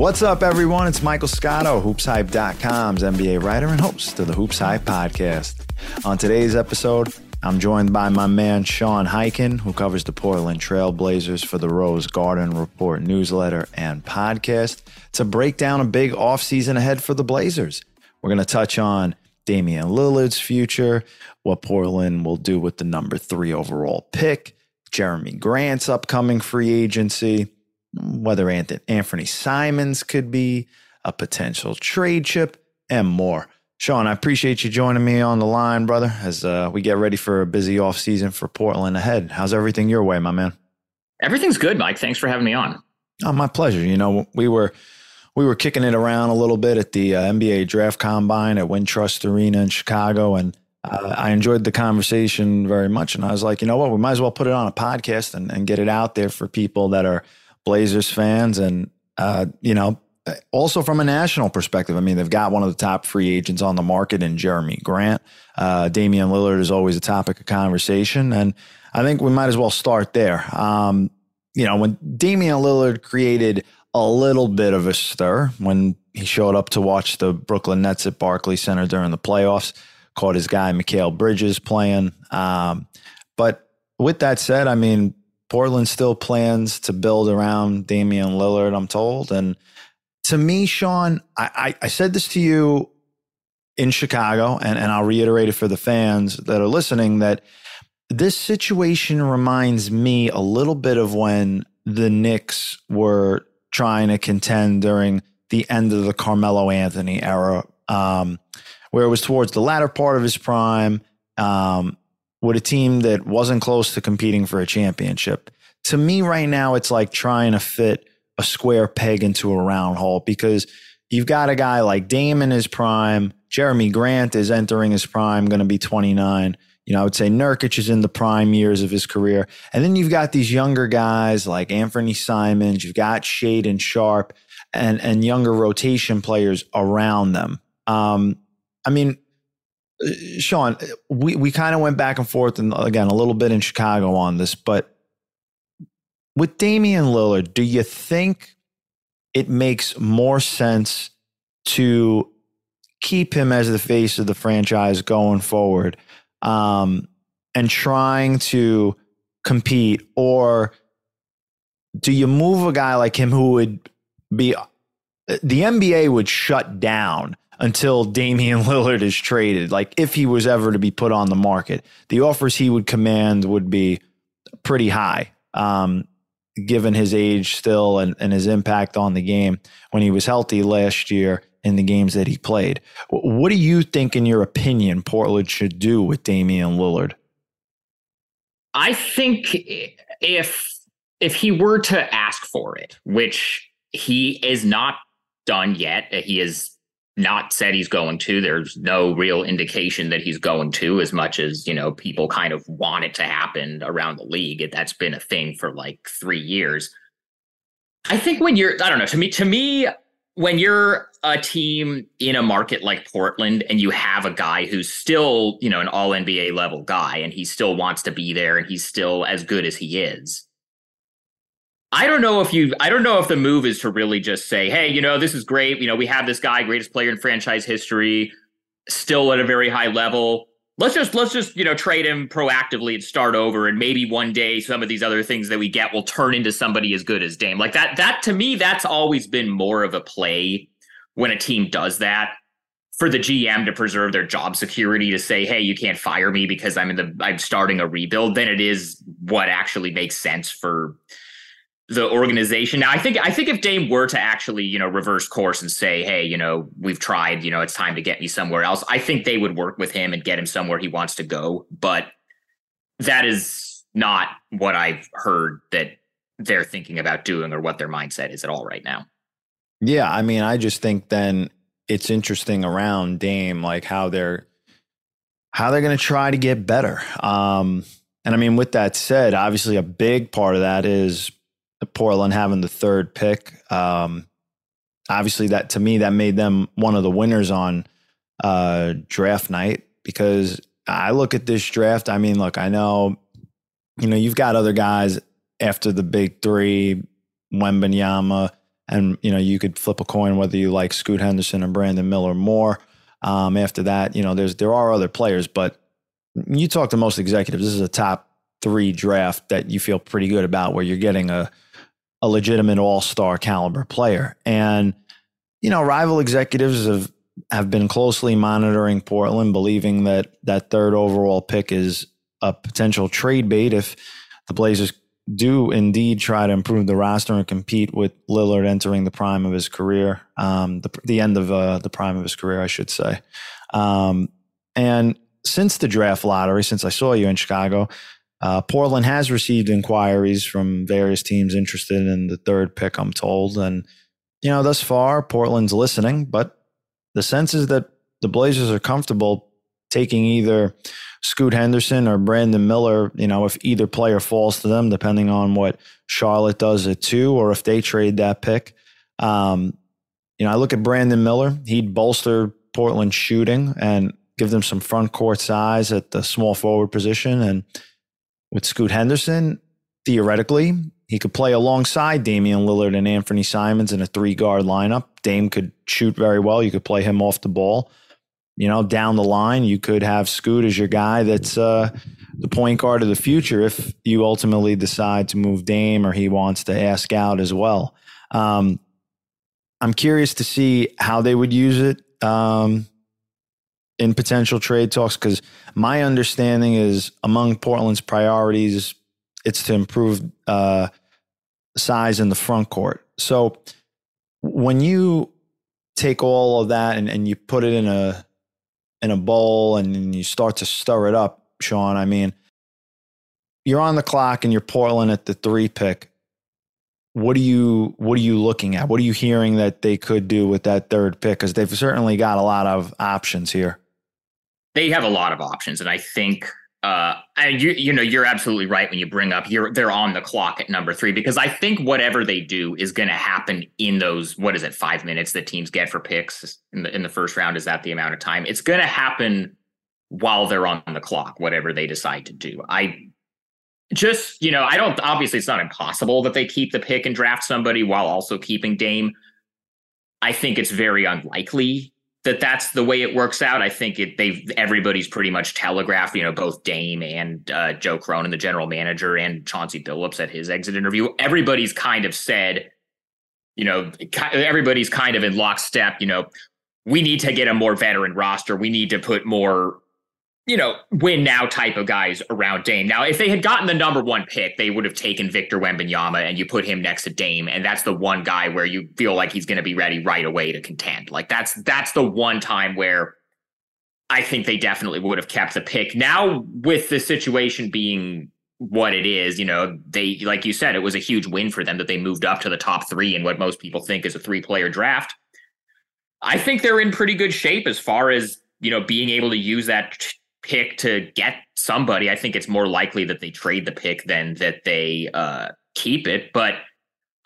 What's up, everyone? It's Michael Scotto, HoopsHype.com's NBA writer and host of the Hoops Hype podcast. On today's episode, I'm joined by my man Sean Highkin, who covers the Portland Trailblazers for the Rose Garden Report newsletter and podcast, to break down a big offseason ahead for the Blazers. We're going to touch on Damian Lillard's future, what Portland will do with the number three overall pick, Jerami Grant's upcoming free agency, whether Anfernee Simons could be a potential trade chip, and more. Sean, I appreciate you joining me on the line, brother, as uh, we get ready for a busy off season for Portland ahead. How's everything your way, my man? Everything's good, Mike. Thanks for having me on. Oh, my pleasure. You know, we were we were kicking it around a little bit at the uh, NBA Draft Combine at Wintrust Arena in Chicago, and uh, I enjoyed the conversation very much. And I was like, you know what, we might as well put it on a podcast and, and get it out there for people that are Blazers fans, and uh, you know, also from a national perspective, I mean, they've got one of the top free agents on the market in Jerami Grant. Uh, Damian Lillard is always a topic of conversation. And I think we might as well start there. Um, you know, when Damian Lillard created a little bit of a stir when he showed up to watch the Brooklyn Nets at Barclays Center during the playoffs, caught his guy, Mikal Bridges, playing. Um, but with that said, I mean, Portland still plans to build around Damian Lillard, I'm told. And to me, Sean, I, I, I said this to you in Chicago, and, and I'll reiterate it for the fans that are listening that this situation reminds me a little bit of when the Knicks were trying to contend during the end of the Carmelo Anthony era, um, where it was towards the latter part of his prime, um, with a team that wasn't close to competing for a championship. To me, right now, it's like trying to fit a square peg into a round hole because you've got a guy like Dame in his prime. Jerami Grant is entering his prime, going to be 29. You know, I would say Nurkic is in the prime years of his career. And then you've got these younger guys like Anfernee Simons, you've got Shaedon Sharpe and, and younger rotation players around them. Um, I mean, Sean, we, we kind of went back and forth and again, a little bit in Chicago on this, but with Damian Lillard, do you think it makes more sense to keep him as the face of the franchise going forward um, and trying to compete? Or do you move a guy like him who would be the NBA would shut down until Damian Lillard is traded? Like if he was ever to be put on the market, the offers he would command would be pretty high. Um, given his age still and, and his impact on the game when he was healthy last year in the games that he played. What do you think, in your opinion, Portland should do with Damian Lillard? I think if if he were to ask for it, which he is not done yet, he has not said he's going to. There's no real indication that he's going to, as much as, you know, people kind of want it to happen around the league. That's been a thing for like three years. I think when you're, I don't know, to me, to me, when you're a team in a market like Portland and you have a guy who's still, you know, an all NBA level guy and he still wants to be there and he's still as good as he is, I don't know if you I don't know if the move is to really just say, hey, you know, this is great. You know, we have this guy, greatest player in franchise history, still at a very high level. Let's just let's just, you know, trade him proactively and start over. And maybe one day some of these other things that we get will turn into somebody as good as Dame. Like that, that to me, that's always been more of a play when a team does that for the GM to preserve their job security to say, hey, you can't fire me because I'm in the I'm starting a rebuild, then it is what actually makes sense for the organization. Now, I think I think if Dame were to actually, you know, reverse course and say, "Hey, you know, we've tried. You know, it's time to get me somewhere else," I think they would work with him and get him somewhere he wants to go. But that is not what I've heard that they're thinking about doing or what their mindset is at all right now. Yeah, I mean, I just think then it's interesting around Dame, like how they're how they're going to try to get better. Um, and I mean, with that said, obviously a big part of that is Portland having the third pick. Um, obviously, that to me that made them one of the winners on uh, draft night because I look at this draft. I mean, look, I know you know you've got other guys after the big three, Wembanyama, and you know you could flip a coin whether you like Scoot Henderson or Brandon Miller more. Um, after that, you know, there's there are other players, but you talk to most executives. This is a top three draft that you feel pretty good about, where you're getting a a legitimate all star caliber player. And you know, rival executives have have been closely monitoring Portland, believing that that third overall pick is a potential trade bait if the Blazers do indeed try to improve the roster and compete with Lillard entering the prime of his career, um, the, the end of uh, the prime of his career, I should say. Um, and since the draft lottery, since I saw you in Chicago, uh, Portland has received inquiries from various teams interested in the third pick, I'm told. And, you know, thus far, Portland's listening, but the sense is that the Blazers are comfortable taking either Scoot Henderson or Brandon Miller, you know, if either player falls to them, depending on what Charlotte does at two, or if they trade that pick. Um, you know, I look at Brandon Miller, he'd bolster Portland shooting and give them some front court size at the small forward position. And with Scoot Henderson, theoretically, he could play alongside Damian Lillard and Anfernee Simons in a three guard lineup. Dame could shoot very well. You could play him off the ball. You know, down the line, you could have Scoot as your guy that's uh, the point guard of the future if you ultimately decide to move Dame or he wants to ask out as well. Um, I'm curious to see how they would use it. Um, in potential trade talks? Because my understanding is among Portland's priorities, it's to improve uh, size in the front court. So when you take all of that and, and you put it in a in a bowl and you start to stir it up, Sean, I mean, you're on the clock and you're Portland at the three pick. What are you what are you looking at? What are you hearing that they could do with that third pick? Because they've certainly got a lot of options here they have a lot of options, and I think uh, and you you know you're absolutely right when you bring up you're they're on the clock at number three because I think whatever they do is going to happen in those what is it five minutes that teams get for picks in the in the first round is that the amount of time? It's going to happen while they're on the clock whatever they decide to do. I just you know I don't obviously it's not impossible that they keep the pick and draft somebody while also keeping Dame. I think it's very unlikely that that's the way it works out. I think it they've everybody's pretty much telegraphed, you know, both Dame and uh, Joe Cronin, the general manager, and Chauncey Billups at his exit interview. Everybody's kind of said, you know, everybody's kind of in lockstep. You know, we need to get a more veteran roster. We need to put more you know, win now type of guys around Dame. Now, if they had gotten the number one pick, they would have taken Victor Wembanyama and you put him next to Dame, and that's the one guy where you feel like he's going to be ready right away to contend. Like that's that's the one time where I think they definitely would have kept the pick. Now, with the situation being what it is, you know, they like you said, it was a huge win for them that they moved up to the top three in what most people think is a three player draft. I think they're in pretty good shape as far as you know being able to use that pick to get somebody, I think it's more likely that they trade the pick than that they uh, keep it. But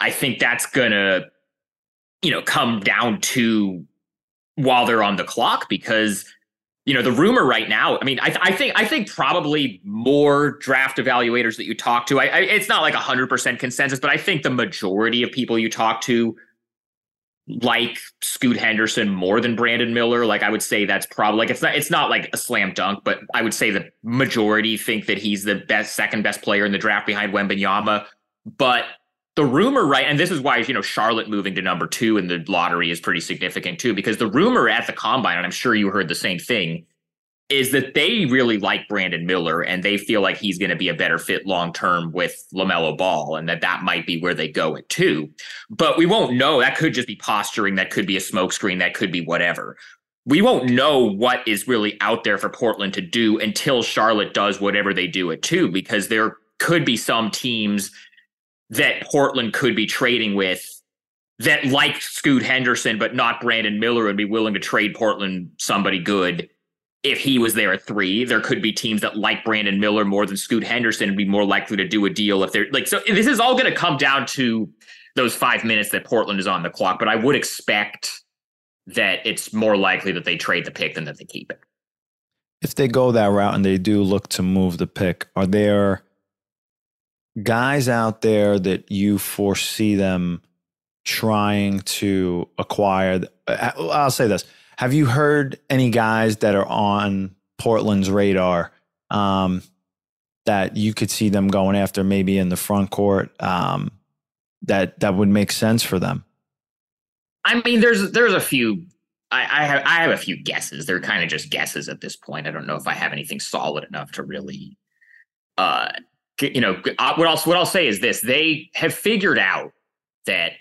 I think that's gonna, you know, come down to while they're on the clock because you know the rumor right now i mean i, I think i think probably more draft evaluators that you talk to I, I, it's not like 100% consensus but i think the majority of people you talk to like Scoot Henderson more than Brandon Miller. Like I would say that's probably like it's not it's not like a slam dunk, but I would say the majority think that he's the best second best player in the draft behind Wembanyama. But the rumor, right, and this is why you know Charlotte moving to number two in the lottery is pretty significant too, because the rumor at the combine, and I'm sure you heard the same thing, is that they really like Brandon Miller and they feel like he's going to be a better fit long term with LaMelo Ball and that that might be where they go at two. But we won't know. That could just be posturing. That could be a smokescreen. That could be whatever. We won't know what is really out there for Portland to do until Charlotte does whatever they do at two, because there could be some teams that Portland could be trading with that like Scoot Henderson, but not Brandon Miller, and be willing to trade Portland somebody good if he was there at three, there could be teams that like Brandon Miller more than Scoot Henderson and be more likely to do a deal if they're like. So this is all going to come down to those five minutes that Portland is on the clock. But I would expect that it's more likely that they trade the pick than that they keep it. If they go that route and they do look to move the pick, are there guys out there that you foresee them trying to acquire. Uh, I'll say this: Have you heard any guys that are on Portland's radar um, that you could see them going after, maybe in the front court? Um, that that would make sense for them. I mean, there's there's a few. I, I have I have a few guesses. They're kind of just guesses at this point. I don't know if I have anything solid enough to really, uh, you know, uh, what else? What I'll say is this: they have figured out that,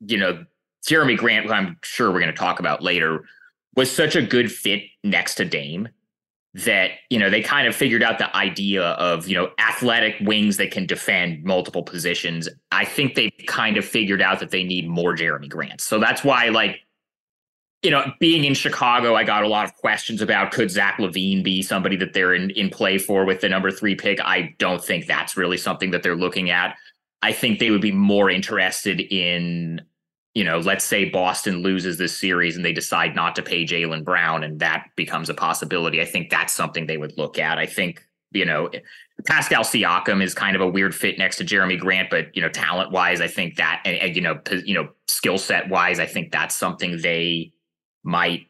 you know, Jerami Grant, who I'm sure we're going to talk about later, was such a good fit next to Dame that you know they kind of figured out the idea of you know athletic wings that can defend multiple positions. I think they've kind of figured out that they need more Jerami grants so that's why like you know being in chicago i got a lot of questions about could zach LaVine be somebody that they're in, in play for with the number three pick? I don't think that's really something that they're looking at. I think they would be more interested in you know, let's say Boston loses this series and they decide not to pay Jaylen Brown and that becomes a possibility. I think that's something they would look at. I think, you know, Pascal Siakam is kind of a weird fit next to Jerami Grant, but you know, talent wise, I think that, and, and you know, you know, skill set wise, I think that's something they might,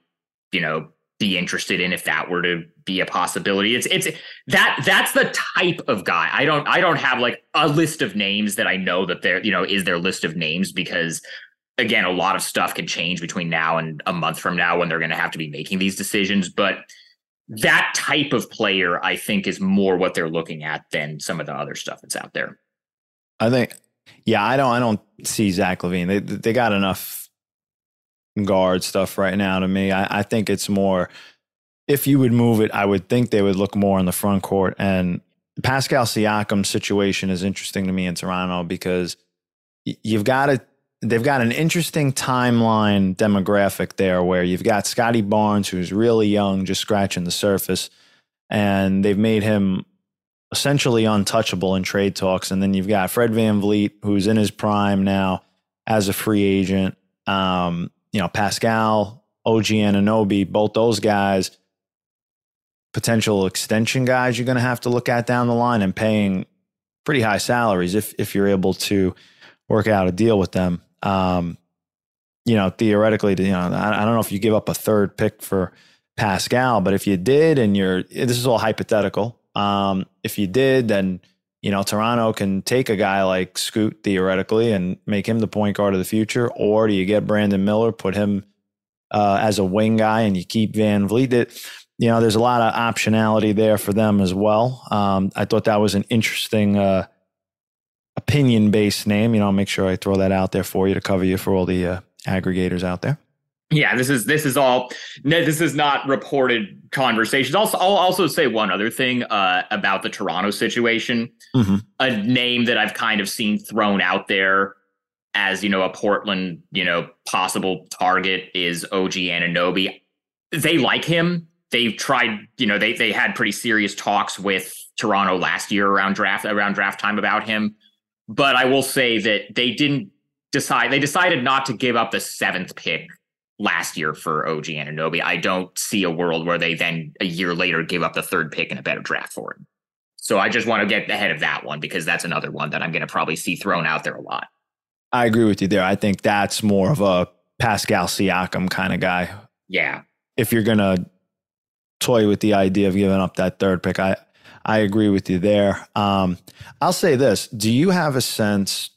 you know, be interested in if that were to be a possibility. It's it's that that's the type of guy. I don't I don't have like a list of names that I know that there you know is their list of names because again, a lot of stuff can change between now and a month from now when they're going to have to be making these decisions. But that type of player, I think, is more what they're looking at than some of the other stuff that's out there. I think, yeah, I don't, I don't see Zach LaVine. They, they got enough guard stuff right now to me. I, I think it's more. If you would move it, I would think they would look more in the front court. And Pascal Siakam's situation is interesting to me in Toronto because you've got to they've got an interesting timeline demographic there where you've got Scottie Barnes, who's really young, just scratching the surface, and they've made him essentially untouchable in trade talks. And then you've got Fred Van VanVleet, who's in his prime now as a free agent. Um, you know, Pascal, OG Anunoby, both those guys, potential extension guys you're going to have to look at down the line and paying pretty high salaries if if you're able to work out a deal with them. Um, you know, theoretically, you know, I, I don't know if you give up a third pick for Pascal, but if you did, and you're, this is all hypothetical. Um, if you did, then you know Toronto can take a guy like Scoot theoretically and make him the point guard of the future, or do you get Brandon Miller, put him uh, as a wing guy, and you keep VanVleet? It, you know, there's a lot of optionality there for them as well. Um, I thought that was an interesting uh, opinion based name. You know, I'll make sure I throw that out there for you to cover you for all the uh, aggregators out there. Yeah, this is this is all. This is not reported conversations. Also, I'll also say one other thing uh, about the Toronto situation. Mm-hmm. A name that I've kind of seen thrown out there as you know a Portland you know possible target is OG Anunoby. They like him. They've tried. You know they they had pretty serious talks with Toronto last year around draft around draft time about him. But I will say that they didn't decide, they decided not to give up the seventh pick last year for OG Anunoby. I don't see a world where they then a year later give up the third pick and a better draft for him. So I just want to get ahead of that one because that's another one that I'm going to probably see thrown out there a lot. I agree with you there. I think that's more of a Pascal Siakam kind of guy. Yeah. If you're going to toy with the idea of giving up that third pick, I I agree with you there. Um, I'll say this: Do you have a sense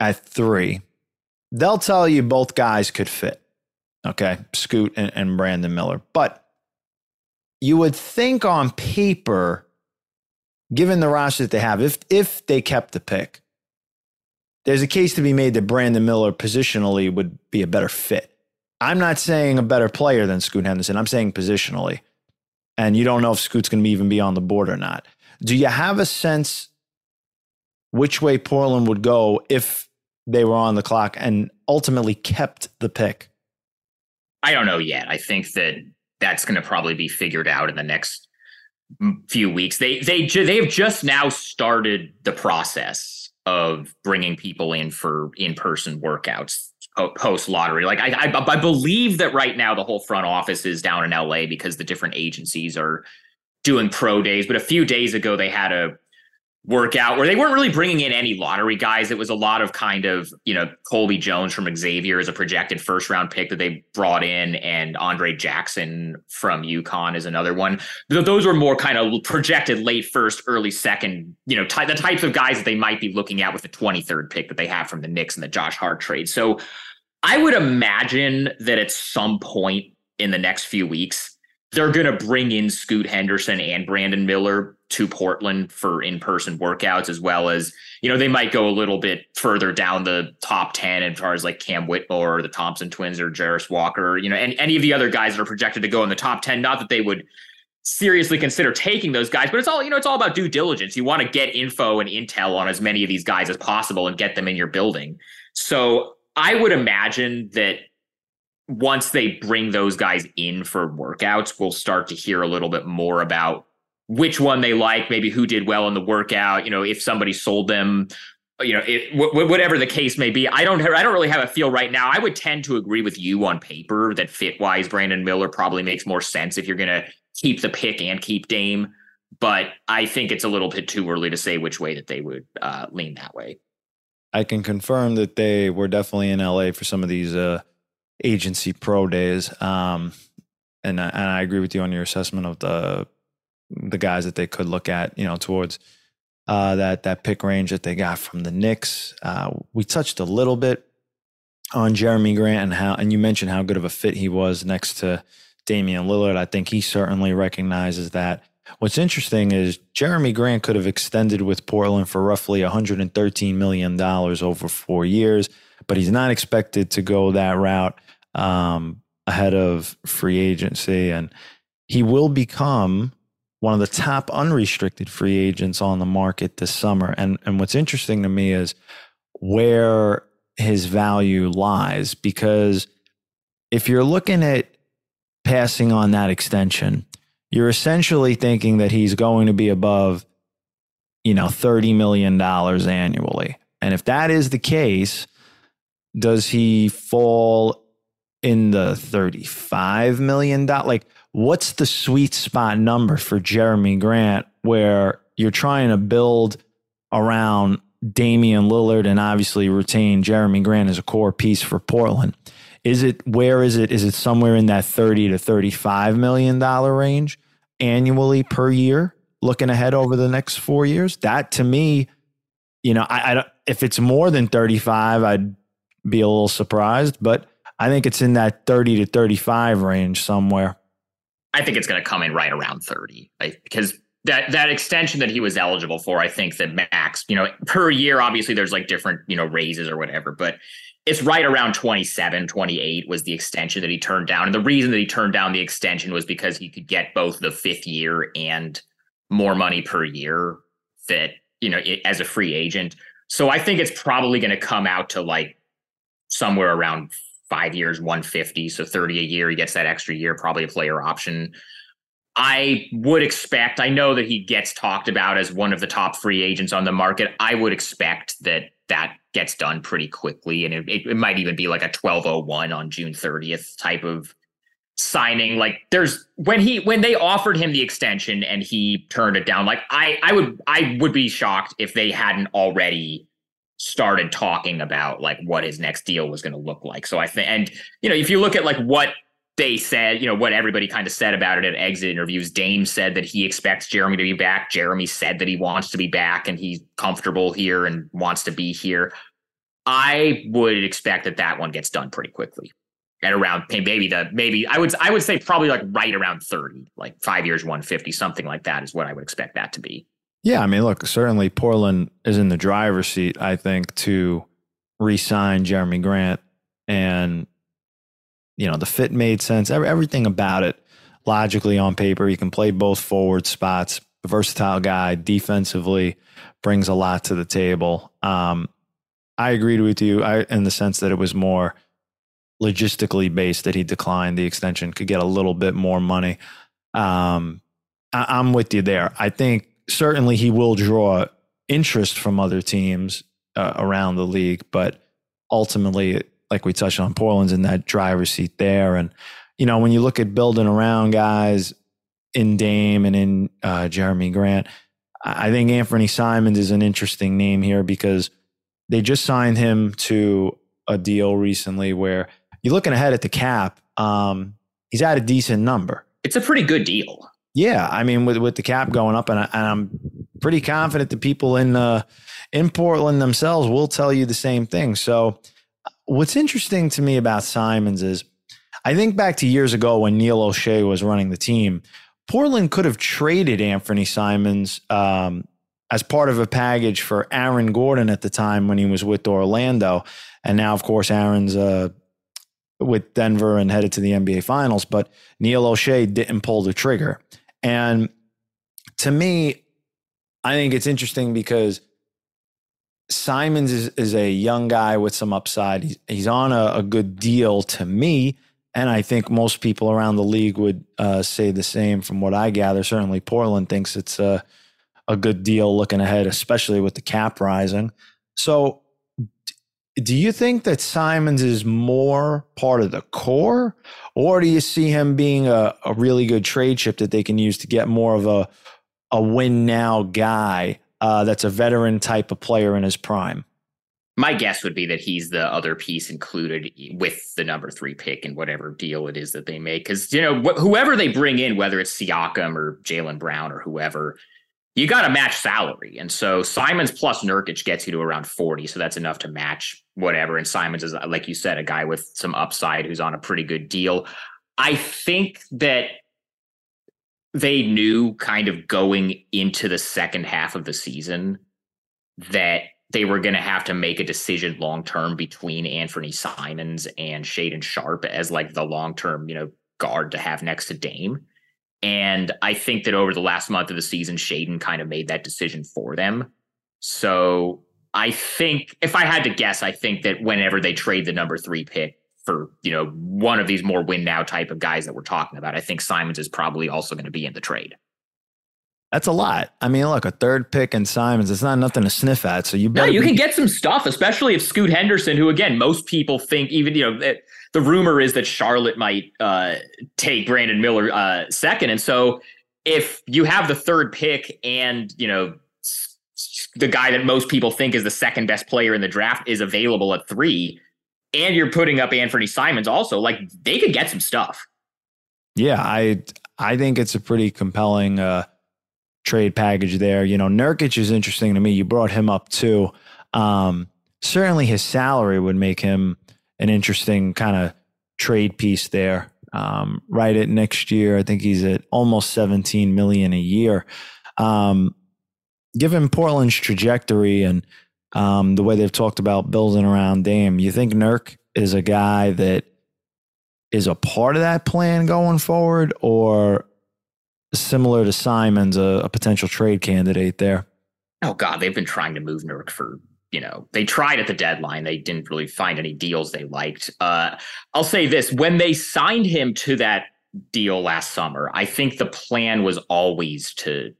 at three? They'll tell you both guys could fit. Okay, Scoot and, and Brandon Miller, but you would think on paper, given the roster that they have, if if they kept the pick, there's a case to be made that Brandon Miller positionally would be a better fit. I'm not saying a better player than Scoot Henderson. I'm saying positionally and you don't know if Scoot's going to even be on the board or not. Do you have a sense which way Portland would go if they were on the clock and ultimately kept the pick? I don't know yet. I think that that's going to probably be figured out in the next few weeks. They they they've just now started the process of bringing people in for in person workouts post lottery. Like I, I, I believe that right now the whole front office is down in LA because the different agencies are doing pro days. But a few days ago they had a workout where they weren't really bringing in any lottery guys. It was a lot of kind of, you know, Colby Jones from Xavier as a projected first round pick that they brought in, and Andre Jackson from UConn is another one. Those were more kind of projected late first, early second, you know, ty- the types of guys that they might be looking at with the 23rd pick that they have from the Knicks and the Josh Hart trade. So I would imagine that at some point in the next few weeks, they're going to bring in Scoot Henderson and Brandon Miller to Portland for in-person workouts, as well as you know they might go a little bit further down the top ten as far as like Cam Whitmore or the Thompson twins or Jarace Walker, you know, and any of the other guys that are projected to go in the top ten. Not that they would seriously consider taking those guys, but it's all you know. It's all about due diligence. You want to get info and intel on as many of these guys as possible and get them in your building. So I would imagine that once they bring those guys in for workouts, we'll start to hear a little bit more about which one they like, maybe who did well in the workout. You know, if somebody sold them, you know, it, w- whatever the case may be. I don't, I don't really have a feel right now. I would tend to agree with you on paper that fit wise, Brandon Miller probably makes more sense if you're going to keep the pick and keep Dame. But I think it's a little bit too early to say which way that they would uh, lean that way. I can confirm that they were definitely in LA for some of these uh, agency pro days. Um, and, and I agree with you on your assessment of the the guys that they could look at, you know, towards uh, that that pick range that they got from the Knicks. Uh, we touched a little bit on Jerami Grant and how, and you mentioned how good of a fit he was next to Damian Lillard. I think he certainly recognizes that. What's interesting is Jerami Grant could have extended with Portland for roughly $113 million over four years, but he's not expected to go that route um, ahead of free agency. And he will become one of the top unrestricted free agents on the market this summer. And, and what's interesting to me is where his value lies, because if you're looking at passing on that extension, you're essentially thinking that he's going to be above, you know, $30 million annually. And if that is the case, does he fall in the $35 million? Like, what's the sweet spot number for Jerami Grant where you're trying to build around Damian Lillard and obviously retain Jerami Grant as a core piece for Portland? Is it where is it? Is it somewhere in that 30 to 35 million dollar range annually per year? Looking ahead over the next four years, that to me, you know, I, I don't. If it's more than 35, I'd be a little surprised, but I think it's in that 30 to 35 range somewhere. I think it's going to come in right around 30 because that that extension that he was eligible for, I think that max, you know, per year, obviously there's like different, you know, raises or whatever, but it's right around 27, 28 was the extension that he turned down. And the reason that he turned down the extension was because he could get both the fifth year and more money per year that, you know, it, as a free agent. So I think it's probably going to come out to like somewhere around five years, 150. So 30 a year. He gets that extra year, probably a player option. I would expect, I know that he gets talked about as one of the top free agents on the market. I would expect that that gets done pretty quickly. And it, it, might even be like a 1201 on June 30th type of signing. Like there's when he when they offered him the extension and he turned it down, like I I would I would be shocked if they hadn't already started talking about like what his next deal was going to look like. So I think, and you know, if you look at like what they said, you know, what everybody kind of said about it at exit interviews, Dame said that he expects Jerami to be back. Jerami said that he wants to be back and he's comfortable here and wants to be here. I would expect that that one gets done pretty quickly at around maybe the maybe I would I would say probably like right around 30, like 5 years 150, something like that is what I would expect that to be. Yeah, I mean, look, certainly Portland is in the driver's seat, I think, to re-sign Jerami Grant, and you know the fit made sense. Everything about it, logically on paper, you can play both forward spots. Versatile guy, defensively brings a lot to the table. Um, I agreed with you I, in the sense that it was more logistically based that he declined the extension, could get a little bit more money. Um, I, I'm with you there. I think certainly he will draw interest from other teams uh, around the league, but ultimately, like we touched on, Portland's in that driver's seat there. And, you know, when you look at building around guys in Dame and in uh, Jerami Grant, I think Anfernee Simons is an interesting name here because they just signed him to a deal recently where you're looking ahead at the cap. Um, he's at a decent number. It's a pretty good deal. Yeah, I mean, with with the cap going up, and, I, I'm pretty confident the people in uh, in Portland themselves will tell you the same thing. So, what's interesting to me about Simons is, I think back to years ago when Neil Olshey was running the team. Portland could have traded Anfernee Simons um, as part of a package for Aaron Gordon at the time when he was with Orlando, and now, of course, Aaron's uh, with Denver and headed to the NBA Finals. But Neil Olshey didn't pull the trigger, and to me, I think it's interesting because Simons is, is a young guy with some upside. He's, he's on a, a good deal to me. And I think most people around the league would uh, say the same from what I gather. Certainly, Portland thinks it's a, a good deal looking ahead, especially with the cap rising. So, do you think that Simons is more part of the core, or do you see him being a, a really good trade chip that they can use to get more of a, a win now guy uh, that's a veteran type of player in his prime? my guess would be that he's the other piece included with the number three pick and whatever deal it is that they make. Because you know wh- whoever they bring in, whether it's Siakam or Jaylen Brown or whoever, you got to match salary. And so Simons plus Nurkic gets you to around forty, so that's enough to match whatever. And Simons is, like you said, a guy with some upside who's on a pretty good deal. I think that they knew kind of going into the second half of the season that they were going to have to make a decision long term between Anfernee Simons and Shaedon Sharpe as like the long term, you know, guard to have next to Dame. And I think that over the last month of the season, Shaedon kind of made that decision for them. So I think if I had to guess, I think that whenever they trade the number three pick for, you know, one of these more win now type of guys that we're talking about, I think Simons is probably also going to be in the trade. That's a lot. I mean, look, a third pick and Simons, it's not nothing to sniff at. So you better. No, you be- can get some stuff, especially if Scoot Henderson, who again, most people think even, you know, it, the rumor is that Charlotte might uh, take Brandon Miller uh, second. And so if you have the third pick and, you know, the guy that most people think is the second best player in the draft is available at three, and you're putting up Anfernee Simons also, like they could get some stuff. Yeah, I I think it's a pretty compelling uh trade package there. You know, Nurkic is interesting to me. You brought him up too. Um, certainly his salary would make him an interesting kind of trade piece there. Um, right at next year, I think he's at almost 17 million a year. Um, given Portland's trajectory and um, the way they've talked about building around Dame, you think Nurk is a guy that is a part of that plan going forward, or similar to Simons, a, a potential trade candidate there. Oh God, they've been trying to move Nurk for you know they tried at the deadline. They didn't really find any deals they liked. Uh, i'll say this. When they signed him to that deal last summer i think the plan was always to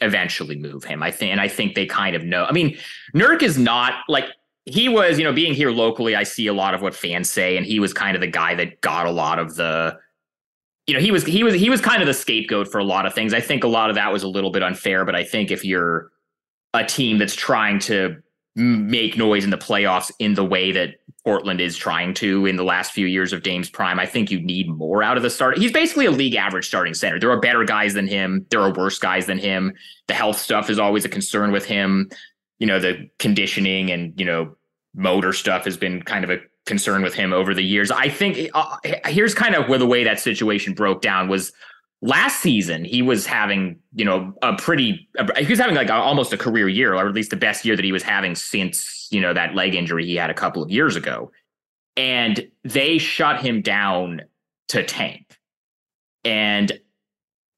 eventually move him. I think and i think they kind of know i mean nurk is not like he was you know being here locally i see a lot of what fans say and he was kind of the guy that got a lot of the you know, he was he was he was kind of the scapegoat for a lot of things. I think a lot of that was a little bit unfair, but I think if you're a team that's trying to make noise in the playoffs in the way that Portland is trying to in the last few years of Dame's prime, I think you need more out of the start. He's basically a league average starting center. There are better guys than him. There are worse guys than him. The health stuff is always a concern with him. You know, the conditioning and, you know, motor stuff has been kind of a concern with him over the years. I think uh, here's kind of where the way that situation broke down was last season he was having you know a pretty he was having like a, almost a career year or at least the best year that he was having since you know that leg injury he had a couple of years ago. And they shut him down to tank. And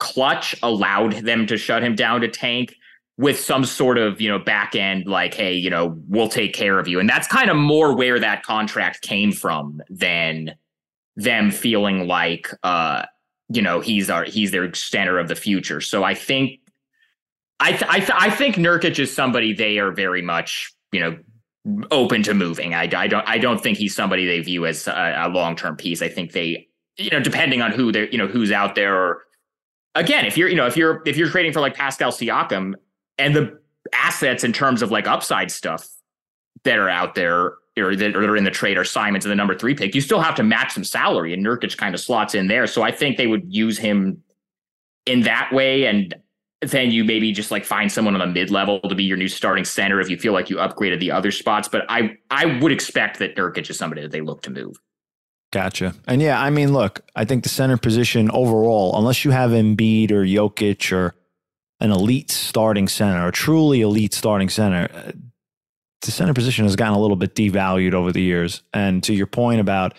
clutch allowed them to shut him down to tank with some sort of you know back end like hey you know we'll take care of you. And that's kind of more where that contract came from than them feeling like uh you know he's our he's their center of the future. So i think i th- I, th- I think Nurkic is somebody they are very much you know open to moving. I, I don't i don't think he's somebody they view as a, a long-term piece. I think they you know depending on who they're you know who's out there or again, if you're you know if you're if you're trading for like Pascal Siakam and the assets in terms of like upside stuff that are out there or that are in the trade are Simons and the number three pick, you still have to match some salary, and Nurkic kind of slots in there. So I think they would use him in that way, and then you maybe just like find someone on the mid level to be your new starting center if you feel like you upgraded the other spots. But I I would expect that Nurkic is somebody that they look to move. Gotcha. And yeah, I mean, look, I think the center position overall, unless you have Embiid or Jokic or an elite starting center, a truly elite starting center, the center position has gotten a little bit devalued over the years. And to your point about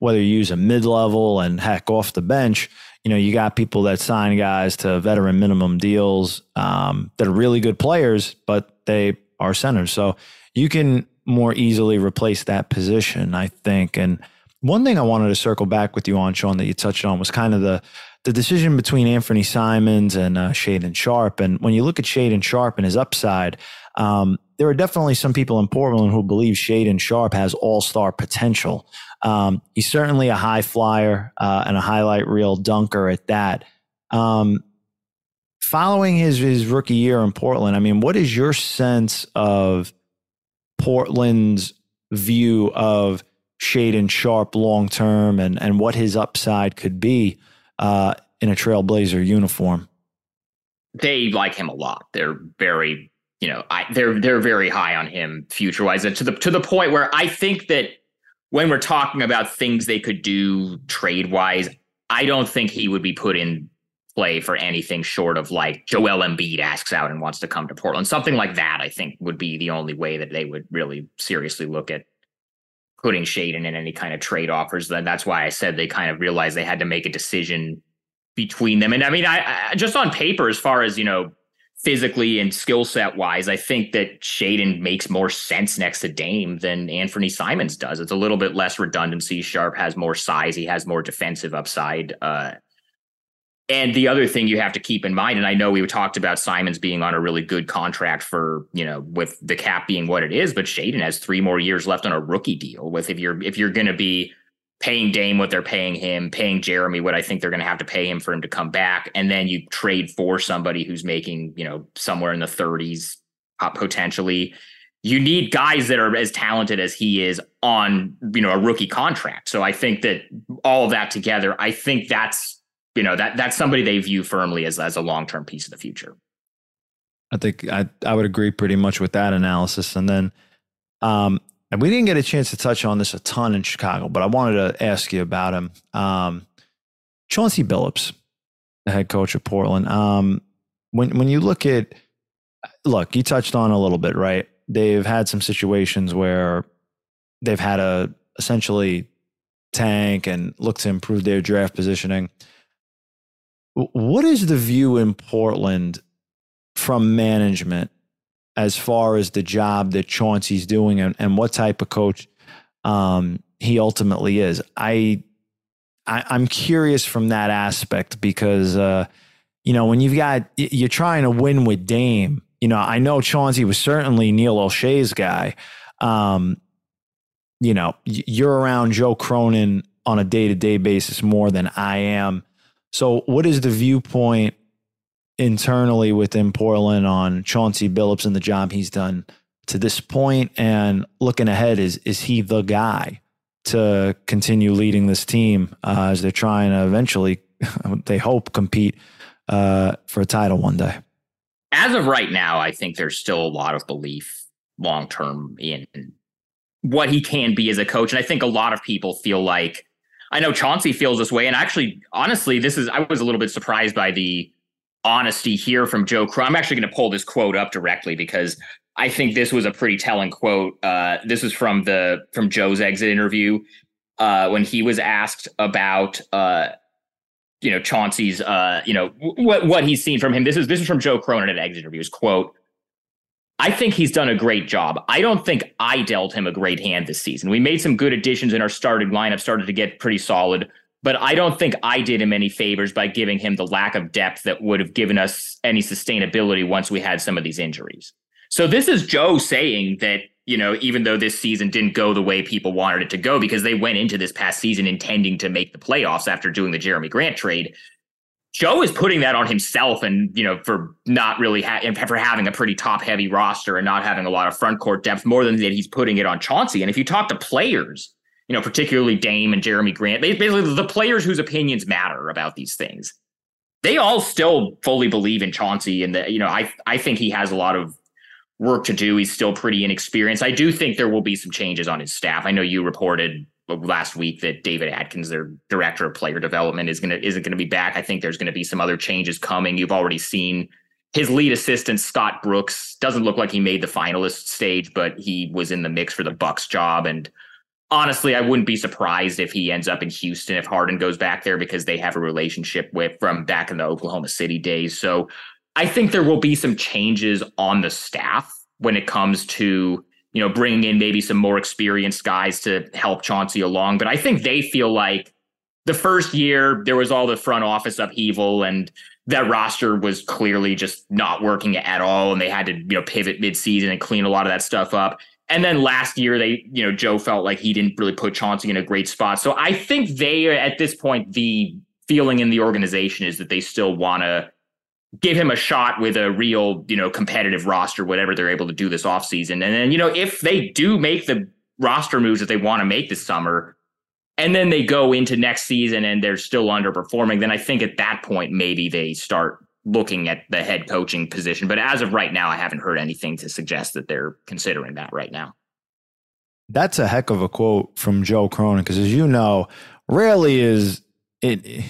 whether you use a mid level and heck off the bench, you know, you got people that sign guys to veteran minimum deals um, that are really good players, but they are centers. So you can more easily replace that position, I think. And one thing I wanted to circle back with you on, Sean, that you touched on was kind of the the decision between Anfernee Simons and uh, Shaedon Sharpe. And when you look at Shaedon Sharpe and his upside, um, there are definitely some people in Portland who believe Shaedon Sharpe has all star potential. Um, he's certainly a high flyer uh, and a highlight reel dunker at that. Um, following his his rookie year in Portland, I mean, what is your sense of Portland's view of Shaedon Sharpe long term and and what his upside could be uh, in a Trailblazer uniform. They like him a lot. They're very, you know, I, they're they're very high on him future wise, and to the to the point where I think that when we're talking about things they could do trade wise, I don't think he would be put in play for anything short of like Joel Embiid asks out and wants to come to Portland. Something like that, I think, would be the only way that they would really seriously look at putting Shaedon in any kind of trade offers. Then that's why I said they kind of realized they had to make a decision between them. And I mean, I, I just on paper, as far as you know, physically and skill set wise, I think that Shaedon makes more sense next to Dame than Anfernee Simons does. It's a little bit less redundancy. Sharpe has more size. He has more defensive upside. Uh, and the other thing you have to keep in mind, and I know we talked about Simons being on a really good contract for, you know, with the cap being what it is, but Shaedon has three more years left on a rookie deal. With if you're if you're gonna be paying Dame what they're paying him, paying Jerami what I think they're gonna have to pay him for him to come back, and then you trade for somebody who's making, you know, somewhere in the 30s uh, potentially. You need guys that are as talented as he is on, you know, a rookie contract. So I think that all of that together, I think that's you know that that's somebody they view firmly as as a long term piece of the future. I think I I would agree pretty much with that analysis. And then, um, and we didn't get a chance to touch on this a ton in Chicago, but I wanted to ask you about him. Um, Chauncey Billups, the head coach of Portland. Um, when when you look at, look, you touched on a little bit, right? They've had some situations where they've had a essentially tank and look to improve their draft positioning. What is the view in Portland from management as far as the job that Chauncey's doing and, and what type of coach um, he ultimately is? I, I am curious from that aspect because uh, you know when you've got you're trying to win with Dame. You know, I know Chauncey was certainly Neil Olshey's guy. Um, you know, you're around Joe Cronin on a day to day basis more than I am. So, what is the viewpoint internally within Portland on Chauncey Billups and the job he's done to this point? And looking ahead, is is he the guy to continue leading this team uh, as they're trying to eventually, they hope, compete uh, for a title one day? As of right now, I think there's still a lot of belief long term in what he can be as a coach, and I think a lot of people feel like I know Chauncey feels this way. And actually, honestly, this is I was a little bit surprised by the honesty here from Joe Crow. I'm actually going to pull this quote up directly because I think this was a pretty telling quote. Uh, this is from the from Joe's exit interview uh, when he was asked about uh, you know Chauncey's uh, you know what what he's seen from him. This is this is from Joe Cronin at exit interviews. Quote: I think he's done a great job. I don't think I dealt him a great hand this season. We made some good additions in our starting lineup, started to get pretty solid, but I don't think I did him any favors by giving him the lack of depth that would have given us any sustainability once we had some of these injuries. So this is Joe saying that, you know, even though this season didn't go the way people wanted it to go because they went into this past season intending to make the playoffs after doing the Jerami Grant trade, Joe is putting that on himself, and you know, for not really ha- for having a pretty top heavy roster and not having a lot of front court depth, more than that he's putting it on Chauncey. And if you talk to players, you know, particularly Dame and Jerami Grant, they basically the players whose opinions matter about these things. They all still fully believe in Chauncey, and that you know, I I think he has a lot of work to do. He's still pretty inexperienced. I do think there will be some changes on his staff. I know you reported last week that David Adkins, their director of player development, is gonna isn't gonna be back. I think there's gonna be some other changes coming. You've already seen his lead assistant Scott Brooks doesn't look like he made the finalist stage, but he was in the mix for the Bucks job. And honestly, I wouldn't be surprised if he ends up in Houston if Harden goes back there because they have a relationship with from back in the Oklahoma City days. So I think there will be some changes on the staff when it comes to you know, bringing in maybe some more experienced guys to help Chauncey along. But I think they feel like the first year there was all the front office upheaval and that roster was clearly just not working at all. And they had to, you know, pivot midseason and clean a lot of that stuff up. And then last year, they, you know, Joe felt like he didn't really put Chauncey in a great spot. So I think they, at this point, the feeling in the organization is that they still want to give him a shot with a real, you know, competitive roster, whatever they're able to do this offseason. And then, you know, if they do make the roster moves that they want to make this summer, and then they go into next season and they're still underperforming, then I think at that point, maybe they start looking at the head coaching position. But as of right now, I haven't heard anything to suggest that they're considering that right now. That's a heck of a quote from Joe Cronin, because as you know, rarely is it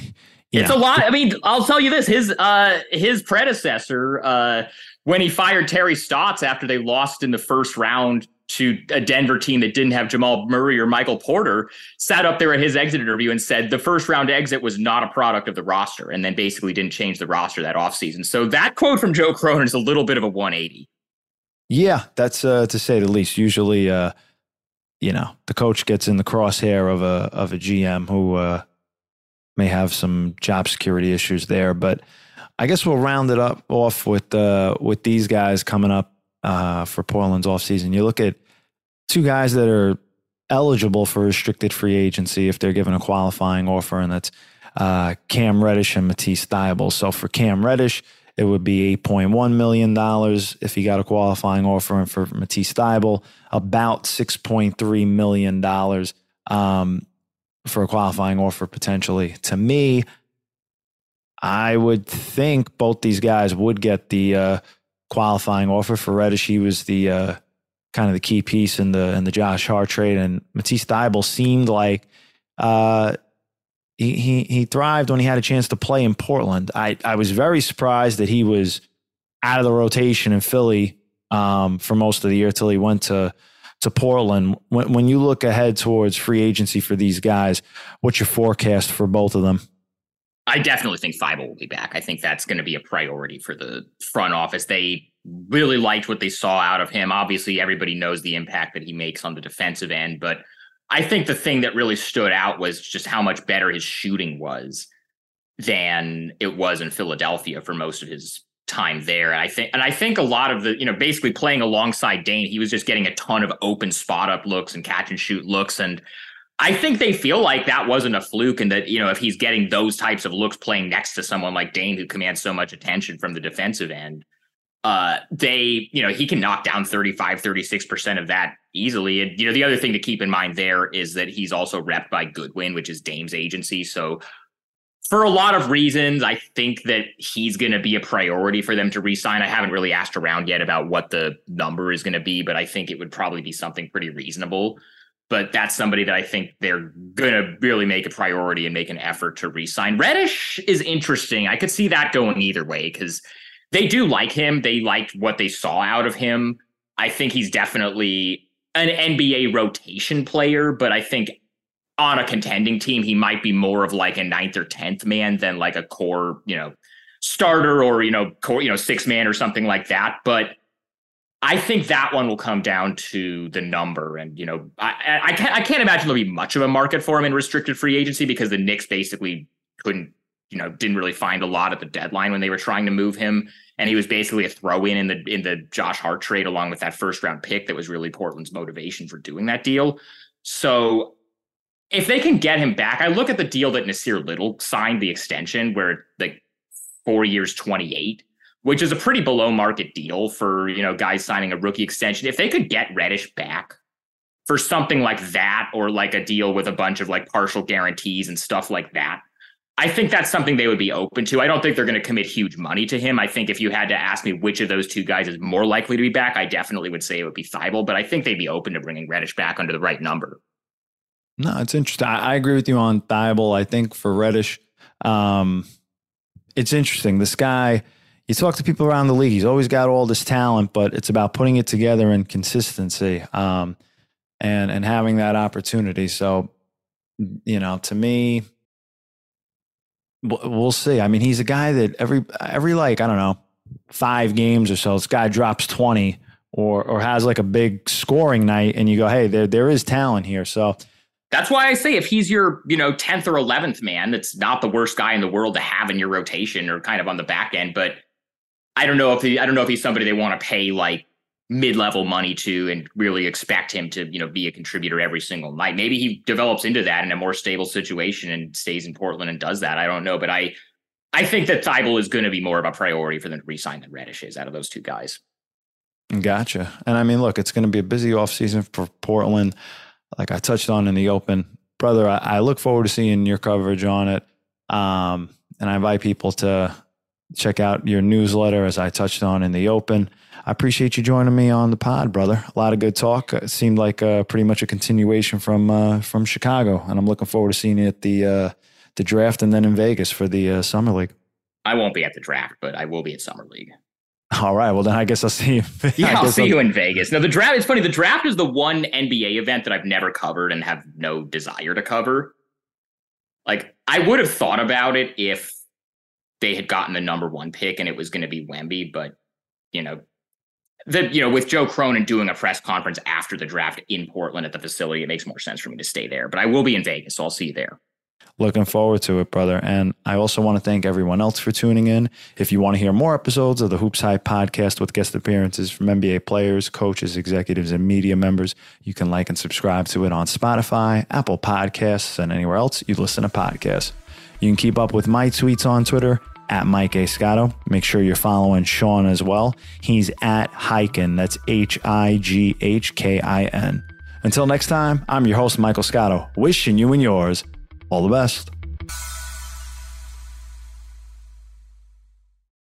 yeah. It's a lot. I mean, I'll tell you this: his uh, his predecessor, uh, when he fired Terry Stotts after they lost in the first round to a Denver team that didn't have Jamal Murray or Michael Porter, sat up there at his exit interview and said the first round exit was not a product of the roster, and then basically didn't change the roster that offseason. So that quote from Joe Cronin is a little bit of a 180. Yeah, that's uh, to say the least. Usually, uh, you know, the coach gets in the crosshair of a of a GM who uh, may have some job security issues there. But I guess we'll round it up off with uh, with these guys coming up uh, for Portland's offseason. You look at two guys that are eligible for restricted free agency if they're given a qualifying offer, and that's uh, Cam Reddish and Matisse Thybulle. So for Cam Reddish, it would be $8.1 million if he got a qualifying offer, and for Matisse Thybulle, about $6.3 million. Um, for a qualifying offer potentially. To me, I would think both these guys would get the uh, qualifying offer for Reddish. He was the uh, kind of the key piece in the in the Josh Hart trade, and Matisse Thybulle seemed like uh, he, he he thrived when he had a chance to play in Portland. I I was very surprised that he was out of the rotation in Philly um, for most of the year till he went to to Portland. When, when you look ahead towards free agency for these guys, what's your forecast for both of them? I definitely think Thybulle will be back. I think that's going to be a priority for the front office. They really liked what they saw out of him. Obviously, everybody knows the impact that he makes on the defensive end, but I think the thing that really stood out was just how much better his shooting was than it was in Philadelphia for most of his time there. And I think and I think a lot of the, you know, basically playing alongside Dame, he was just getting a ton of open spot up looks and catch and shoot looks. And I think they feel like that wasn't a fluke and that, you know, if he's getting those types of looks playing next to someone like Dame who commands so much attention from the defensive end, uh, they, you know, he can knock down 35, 36% of that easily. And, you know, the other thing to keep in mind there is that he's also repped by Goodwin, which is Dame's agency. So for a lot of reasons, I think that he's going to be a priority for them to re-sign. I haven't really asked around yet about what the number is going to be, but I think it would probably be something pretty reasonable. But that's somebody that I think they're going to really make a priority and make an effort to re-sign. Reddish is interesting. I could see that going either way because they do like him. They liked what they saw out of him. I think he's definitely an NBA rotation player, but I think on a contending team, he might be more of like a ninth or tenth man than like a core, you know, starter or you know, core, you know, six man or something like that. But I think that one will come down to the number, and you know, I, I can't I can't imagine there'll be much of a market for him in restricted free agency because the Knicks basically couldn't, you know, didn't really find a lot at the deadline when they were trying to move him, and he was basically a throw in in the in the Josh Hart trade along with that first round pick that was really Portland's motivation for doing that deal. So if they can get him back, I look at the deal that Nassir Little signed, the extension, where like four years, 28, which is a pretty below market deal for, you know, guys signing a rookie extension. If they could get Reddish back for something like that, or like a deal with a bunch of like partial guarantees and stuff like that, I think that's something they would be open to. I don't think they're going to commit huge money to him. I think if you had to ask me which of those two guys is more likely to be back, I definitely would say it would be Thybulle, but I think they'd be open to bringing Reddish back under the right number. No, it's interesting. I, I agree with you on Thybulle. I think for Reddish, um, it's interesting. This guy, you talk to people around the league, he's always got all this talent, but it's about putting it together and consistency um, and and having that opportunity. So, you know, to me, we'll see. I mean, he's a guy that every every like I don't know five games or so, this guy drops twenty or or has like a big scoring night, and you go, hey, there there is talent here. So that's why I say if he's your you know tenth or eleventh man, that's not the worst guy in the world to have in your rotation or kind of on the back end. But I don't know if he I don't know if he's somebody they want to pay like mid-level money to and really expect him to you know be a contributor every single night. Maybe he develops into that in a more stable situation and stays in portland and does that. I don't know but i i think that Thybulle is going to be more of a priority for them to resign than reddish is out of those two guys. Gotcha. And i mean look it's going to be a busy offseason for portland like i touched on in the open brother I, I look forward to seeing your coverage on it um, and i invite people to check out your newsletter as i touched on in the open I appreciate you joining me on the pod, brother. A lot of good talk. It seemed like uh, pretty much a continuation from uh, from Chicago, and I'm looking forward to seeing you at the uh, the draft and then in Vegas for the uh, summer league. I won't be at the draft, but I will be at summer league. All right. Well, then I guess I'll see you. yeah, I'll see I'll... you in Vegas. Now, the draft. It's funny. The draft is the one NBA event that I've never covered and have no desire to cover. Like, I would have thought about it if they had gotten the number one pick and it was going to be Wemby, but you know, that you know with Joe Cronin doing a press conference after the draft in Portland at the facility, it makes more sense for me to stay there. But I will be in Vegas, so I'll see you there. Looking forward to it, brother. And I also want to thank everyone else for tuning in. If you want to hear more episodes of the HoopsHype podcast with guest appearances from NBA players, coaches, executives, and media members, you can like and subscribe to it on Spotify, Apple Podcasts, and anywhere else you listen to podcasts. You can keep up with my tweets on Twitter at Mike A. Scotto. Make sure you're following Sean as well. He's at Highkin. That's H I G H K I N. Until next time, I'm your host, Michael Scotto, wishing you and yours all the best.